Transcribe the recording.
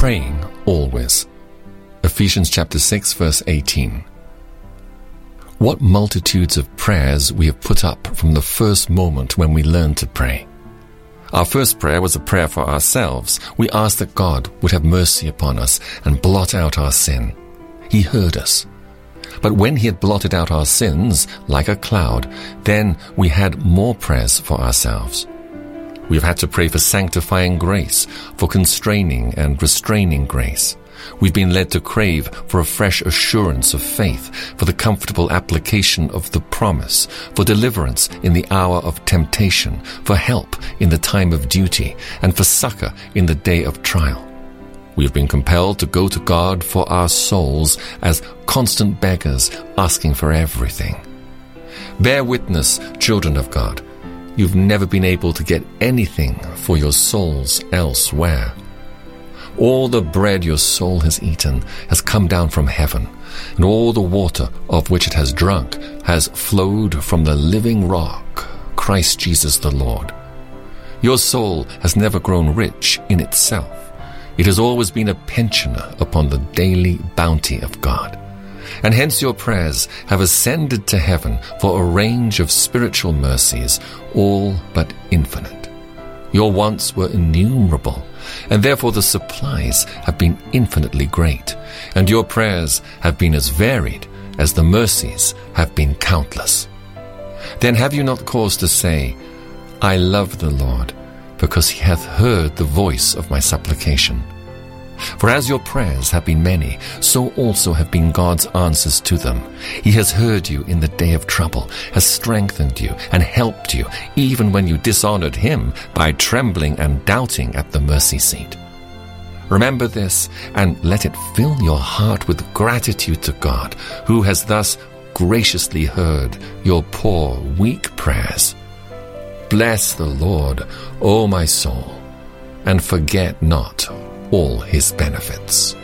praying always. Ephesians chapter 6 verse 18. What multitudes of prayers we have put up from the first moment when we learned to pray. Our first prayer was a prayer for ourselves. We asked that God would have mercy upon us and blot out our sin. He heard us. But when he had blotted out our sins like a cloud, then we had more prayers for ourselves. We've had to pray for sanctifying grace, for constraining and restraining grace. We've been led to crave for a fresh assurance of faith, for the comfortable application of the promise, for deliverance in the hour of temptation, for help in the time of duty, and for succor in the day of trial. We have been compelled to go to God for our souls as constant beggars asking for everything. Bear witness, children of God. You've never been able to get anything for your souls elsewhere. All the bread your soul has eaten has come down from heaven, and all the water of which it has drunk has flowed from the living rock, Christ Jesus the Lord. Your soul has never grown rich in itself. It has always been a pensioner upon the daily bounty of God. And hence your prayers have ascended to heaven for a range of spiritual mercies, all but infinite. Your wants were innumerable, and therefore the supplies have been infinitely great, and your prayers have been as varied as the mercies have been countless. Then have you not cause to say, I love the Lord, because he hath heard the voice of my supplication? For as your prayers have been many, so also have been God's answers to them. He has heard you in the day of trouble, has strengthened you, and helped you, even when you dishonored him by trembling and doubting at the mercy seat. Remember this, and let it fill your heart with gratitude to God, who has thus graciously heard your poor, weak prayers. Bless the Lord, O my soul, and forget not all his benefits.